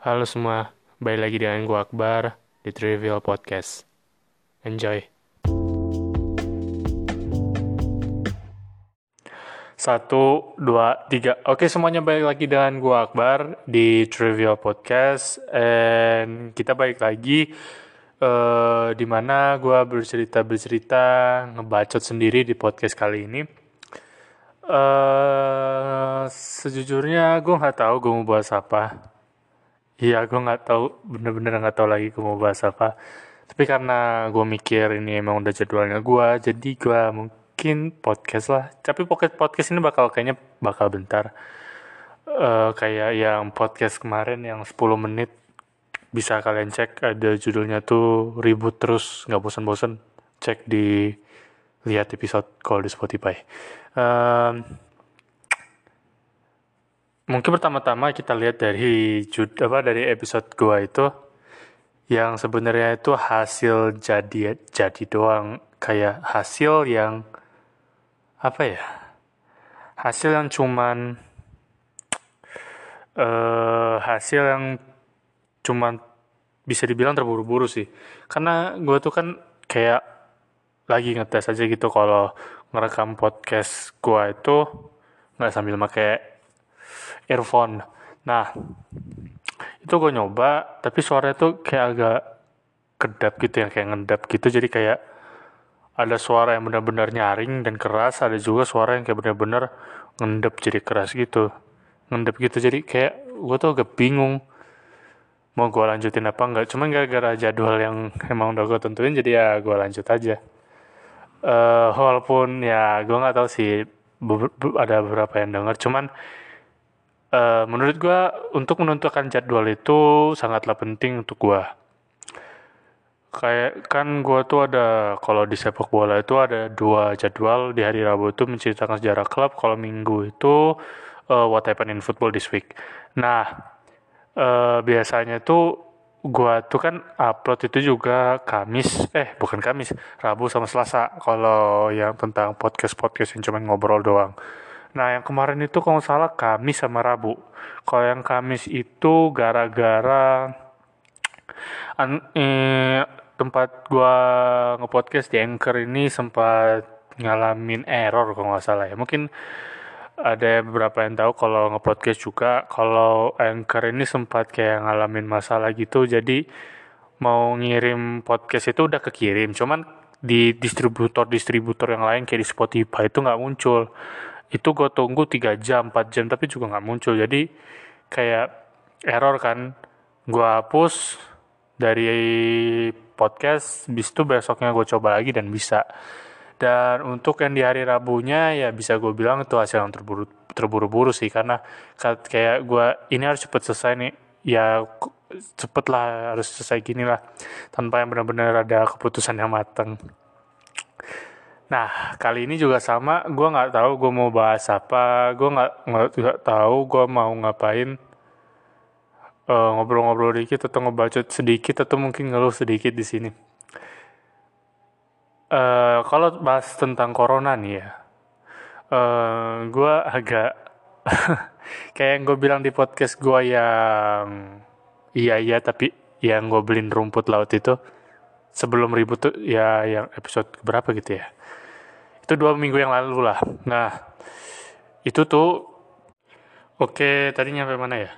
Halo semua, balik lagi dengan gue Akbar di Trivial Podcast. Enjoy. Satu, dua, tiga. Oke semuanya balik lagi dengan gue Akbar di Trivial Podcast. And kita balik lagi uh, di mana gue bercerita-bercerita ngebacot sendiri di podcast kali ini. Uh, sejujurnya gue nggak tahu gue mau bahas apa. Iya, gue nggak tahu, bener-bener nggak tahu lagi gue mau bahas apa. Tapi karena gue mikir ini emang udah jadwalnya gue, jadi gue mungkin podcast lah. Tapi podcast podcast ini bakal kayaknya bakal bentar. Uh, kayak yang podcast kemarin yang 10 menit bisa kalian cek ada judulnya tuh ribut terus nggak bosan-bosan cek di lihat episode kalau di Spotify. Um, mungkin pertama-tama kita lihat dari jud apa dari episode gua itu yang sebenarnya itu hasil jadi jadi doang. Kayak hasil yang apa ya hasil yang cuman uh, hasil yang cuman bisa dibilang terburu-buru sih. Karena gue tuh kan kayak lagi ngetes aja gitu kalau ngerekam podcast gue itu nggak sambil pakai earphone. Nah itu gue nyoba tapi suaranya tuh kayak agak kedap gitu ya kayak ngedap gitu. Jadi kayak ada suara yang benar-benar nyaring dan keras ada juga suara yang kayak benar-benar ngendap jadi keras gitu. Ngendap gitu. Jadi kayak gue tuh agak bingung mau gue lanjutin apa enggak. Cuma gara-gara jadwal yang emang udah gue tentuin jadi ya gue lanjut aja. Uh, walaupun ya gue nggak tahu sih ada beberapa yang denger. Cuman uh, menurut gue untuk menentukan jadwal itu sangatlah penting untuk gue kayak kan gue tuh ada kalau di sepak bola itu ada dua jadwal. Di hari Rabu itu menceritakan sejarah klub kalau Minggu itu uh, what happened in football this week. Nah uh, biasanya tuh gue tuh kan upload itu juga Kamis eh bukan Kamis Rabu sama Selasa. Kalau yang tentang podcast podcast yang cuma ngobrol doang Nah, yang kemarin itu kalau salah Kamis sama Rabu. Kalau yang Kamis itu gara-gara eh, tempat gua ngepodcast di Anchor ini sempat ngalamin error kalau nggak salah ya. Mungkin ada beberapa yang tahu kalau ngepodcast juga kalau Anchor ini sempat kayak ngalamin masalah gitu. Jadi mau ngirim podcast itu udah kekirim, cuman di distributor-distributor yang lain kayak di Spotify itu nggak muncul itu gue tunggu 3 jam 4 jam tapi juga nggak muncul. Jadi kayak error kan. Gue hapus dari podcast bis itu besoknya gue coba lagi dan bisa. Dan untuk yang di hari Rabunya ya bisa gue bilang itu hasil yang terburu terburu-buru sih. Karena kayak gue ini harus cepet selesai nih. Ya cepet lah harus selesai gini lah. Tanpa yang benar-benar ada keputusan yang matang Nah, kali ini juga sama, gue nggak tahu gue mau bahas apa, gue nggak nggak tahu gue mau ngapain ngobrol ngobrol-ngobrol dikit atau ngebacot sedikit atau mungkin ngeluh sedikit di sini. Uh, kalau bahas tentang corona nih ya, uh, gue agak kayak yang gue bilang di podcast gue yang iya iya tapi yang gue beliin rumput laut itu sebelum ribut tuh ya yang episode berapa gitu ya itu dua minggu yang lalu lah. Nah itu tuh oke tadi nyampe mana ya?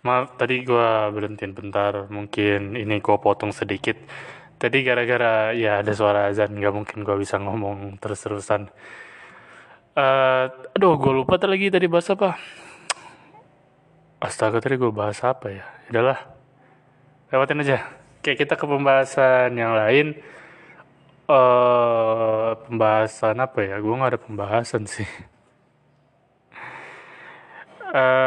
Maaf tadi gue berhentiin bentar mungkin ini gue potong sedikit. Tadi gara-gara ya ada suara azan nggak mungkin gue bisa ngomong terus-terusan. Uh, aduh gue lupa lagi tadi bahas apa. Astaga tadi gue bahas apa ya? Udahlah lewatin aja. Kayak kita ke pembahasan yang lain uh, pembahasan apa ya? Gue nggak ada pembahasan sih. um,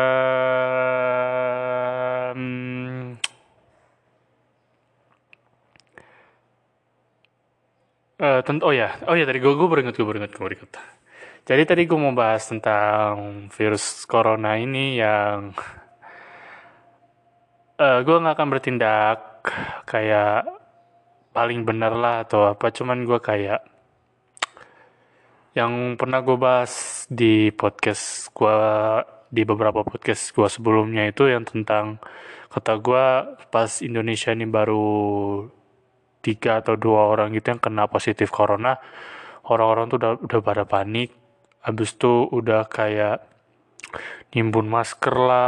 uh, tentu oh ya oh ya tadi gue gue beringat gue beringat gue beringat jadi tadi gue mau bahas tentang virus corona ini yang uh, gue nggak akan bertindak kayak paling benar lah atau apa. Cuman gue kayak yang pernah gue bahas di podcast gue di beberapa podcast gue sebelumnya itu yang tentang kata gue pas Indonesia ini baru tiga atau dua orang gitu yang kena positif corona orang-orang tuh udah udah pada panik. Habis itu udah kayak nimbun masker lah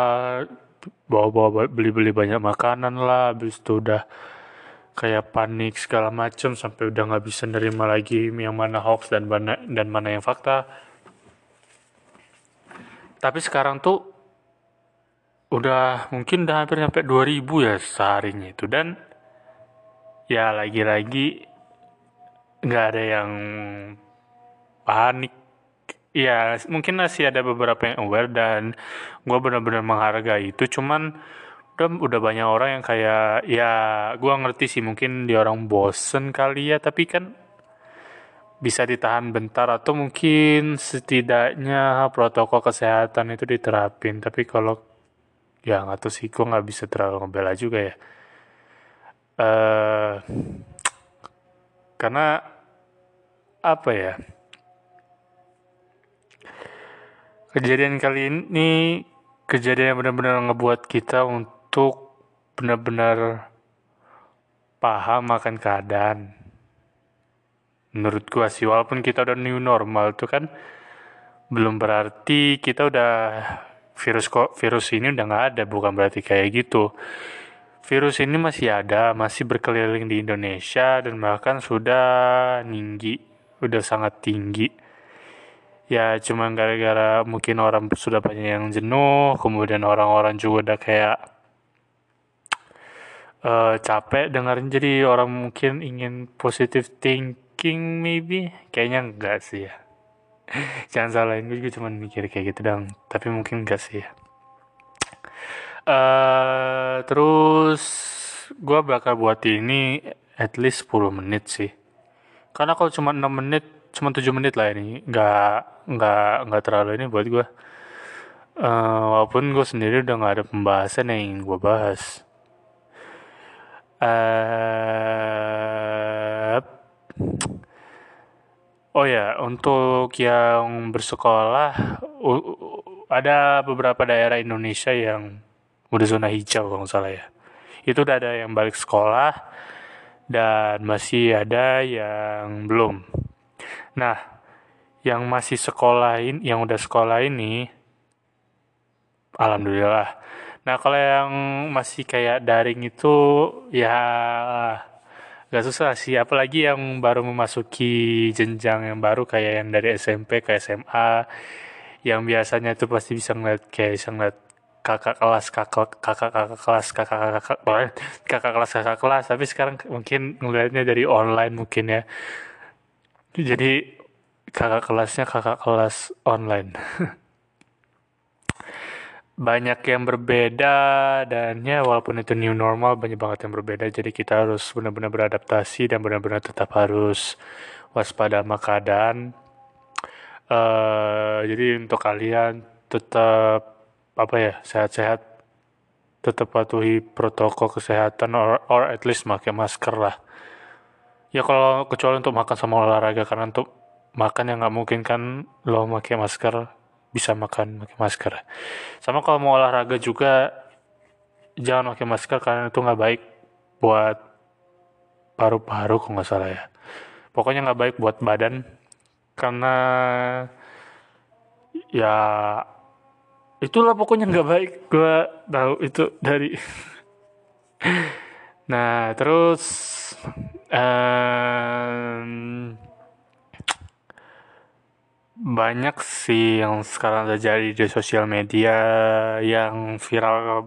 bawa-bawa beli-beli banyak makanan lah. Habis itu udah kayak panik segala macem sampai udah nggak bisa nerima lagi yang mana hoax dan mana dan mana yang fakta. Tapi sekarang tuh udah mungkin udah hampir sampai 2000 ya seharinya itu. Dan ya lagi-lagi nggak ada yang panik. Ya mungkin masih ada beberapa yang aware dan gue benar-benar menghargai itu. Cuman udah udah banyak orang yang kayak ya gue ngerti sih mungkin dia orang bosen kali ya tapi kan bisa ditahan bentar atau mungkin setidaknya protokol kesehatan itu diterapin. Tapi kalau ya nggak tahu sih gue nggak bisa terlalu ngebela juga ya. Uh, karena apa ya? Kejadian kali ini kejadian yang benar-benar ngebuat kita untuk benar-benar paham akan keadaan menurut gua sih walaupun kita udah new normal tuh kan belum berarti kita udah virus kok virus ini udah nggak ada bukan berarti kayak gitu virus ini masih ada, masih berkeliling di Indonesia dan bahkan sudah tinggi, sudah sangat tinggi. Ya cuma gara-gara mungkin orang sudah banyak yang jenuh, kemudian orang-orang juga udah kayak uh, capek dengerin jadi orang mungkin ingin positive thinking maybe, kayaknya enggak sih ya. Jangan salahin gue juga cuma mikir kayak gitu dong, tapi mungkin enggak sih ya. Uh, terus gue bakal buat ini at least 10 menit sih. Karena kalau cuma 6 menit, cuma 7 menit lah ini. Nggak, nggak, nggak terlalu ini buat gue. Uh, walaupun gue sendiri udah nggak ada pembahasan yang ingin gue bahas. Uh, oh ya, untuk yang bersekolah, ada beberapa daerah Indonesia yang udah zona hijau kalau nggak salah ya. Itu udah ada yang balik sekolah dan masih ada yang belum. Nah yang masih sekolah ini yang udah sekolah ini alhamdulillah nah kalau yang masih kayak daring itu ya gak susah sih. Apalagi yang baru memasuki jenjang yang baru kayak yang dari SMP ke SMA yang biasanya itu pasti bisa ngeliat kayak bisa ngeliat kakak kelas kakak kakak kakak kelas kakak kakak kakak, kakak kelas kakak kelas. Tapi sekarang mungkin ngelihatnya dari online mungkin ya. Jadi kakak kelasnya kakak kelas online banyak yang berbeda dan ya walaupun itu new normal banyak banget yang berbeda. Jadi kita harus benar-benar beradaptasi dan benar-benar tetap harus waspada sama keadaan. Uh, jadi untuk kalian tetap apa ya sehat-sehat. Tetap patuhi protokol kesehatan or, or at least pakai masker lah. Ya kalau kecuali untuk makan sama olahraga karena untuk makan yang nggak mungkin kan lo pakai masker bisa makan pakai masker. Sama kalau mau olahraga juga jangan pakai masker karena itu nggak baik buat paru-paru kok nggak salah ya. Pokoknya nggak baik buat badan karena ya itulah pokoknya nggak baik. Gue tahu itu dari nah terus um, banyak sih yang sekarang terjadi di sosial media yang viral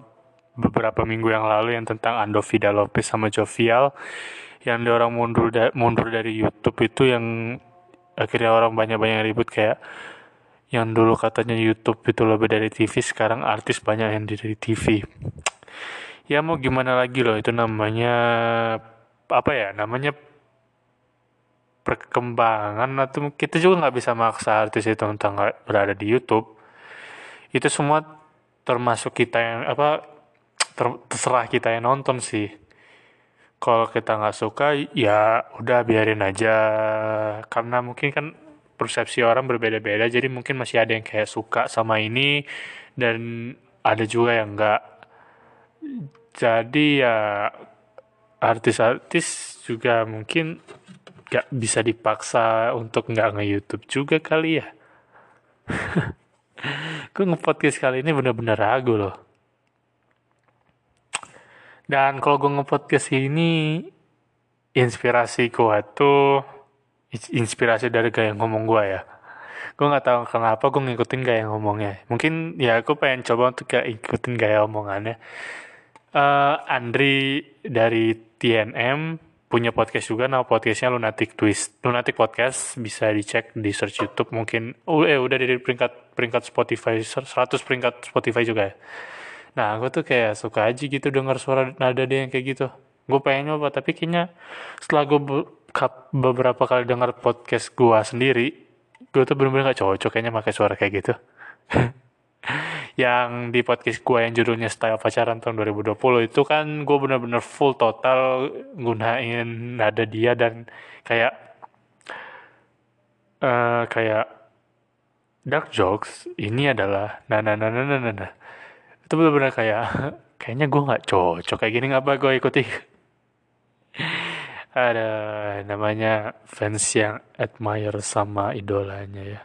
beberapa minggu yang lalu yang tentang Ando Vida Lopez sama Jovial. Yang orang mundur da mundur dari YouTube itu yang akhirnya orang banyak-banyak ribut kayak yang dulu katanya YouTube itu lebih dari TV sekarang artis banyak yang dari TV ya mau gimana lagi loh itu namanya apa ya namanya perkembangan atau kita juga nggak bisa maksa artis itu tentang berada di YouTube. Itu semua termasuk kita yang apa ter, terserah kita yang nonton sih. Kalau kita nggak suka ya udah biarin aja. Karena mungkin kan persepsi orang berbeda-beda jadi mungkin masih ada yang kayak suka sama ini dan ada juga yang enggak jadi ya artis-artis juga mungkin gak bisa dipaksa untuk nggak nge-youtube juga kali ya. Gue nge-podcast kali ini bener-bener ragu loh. Dan kalau gue nge-podcast ini inspirasi gue tuh inspirasi dari gaya ngomong gue ya. Gue nggak tahu kenapa gue ngikutin gaya ngomongnya. Mungkin ya aku pengen coba untuk kayak ikutin gaya omongannya. Uh, Andri dari TNM punya podcast juga. Nama podcastnya Lunatic Twist. Lunatic Podcast bisa dicek di search YouTube mungkin. Oh, eh udah di peringkat peringkat Spotify 100 peringkat Spotify juga ya. Nah gue tuh kayak suka aja gitu dengar suara nada dia yang kayak gitu. Gue pengen nyoba tapi kayaknya setelah gue beberapa kali dengar podcast gue sendiri gue tuh bener-bener gak cocok kayaknya pakai suara kayak gitu yang di podcast gue yang judulnya Style Pacaran tahun 2020 itu kan gue bener-bener full total gunain nada dia dan kayak uh, kayak dark jokes ini adalah nah nah nah nah nah nah, nah. itu bener-bener kayak kayaknya gue nggak cocok kayak gini ngapa gue ikuti ada namanya fans yang admire sama idolanya ya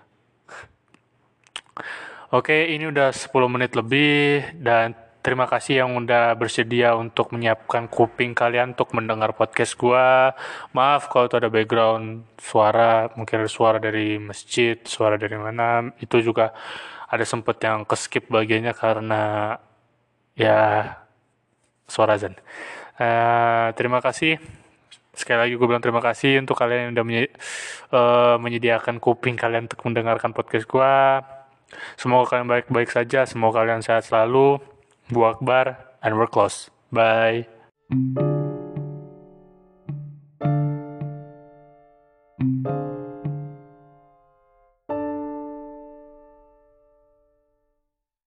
Oke, ini udah 10 menit lebih dan terima kasih yang udah bersedia untuk menyiapkan kuping kalian untuk mendengar podcast gua. Maaf kalau ada background suara, mungkin ada suara dari masjid, suara dari mana, itu juga ada sempet yang keskip bagiannya karena ya suara azan. Uh, terima kasih. Sekali lagi gue bilang terima kasih untuk kalian yang udah uh, menyediakan kuping kalian untuk mendengarkan podcast gue. Semoga kalian baik-baik saja, semoga kalian sehat selalu. Bu Akbar, and we're close. Bye.